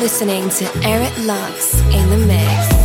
listening to Eric Lux in the mix.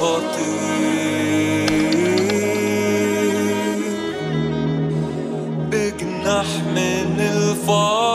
خاطر بجناح من الفار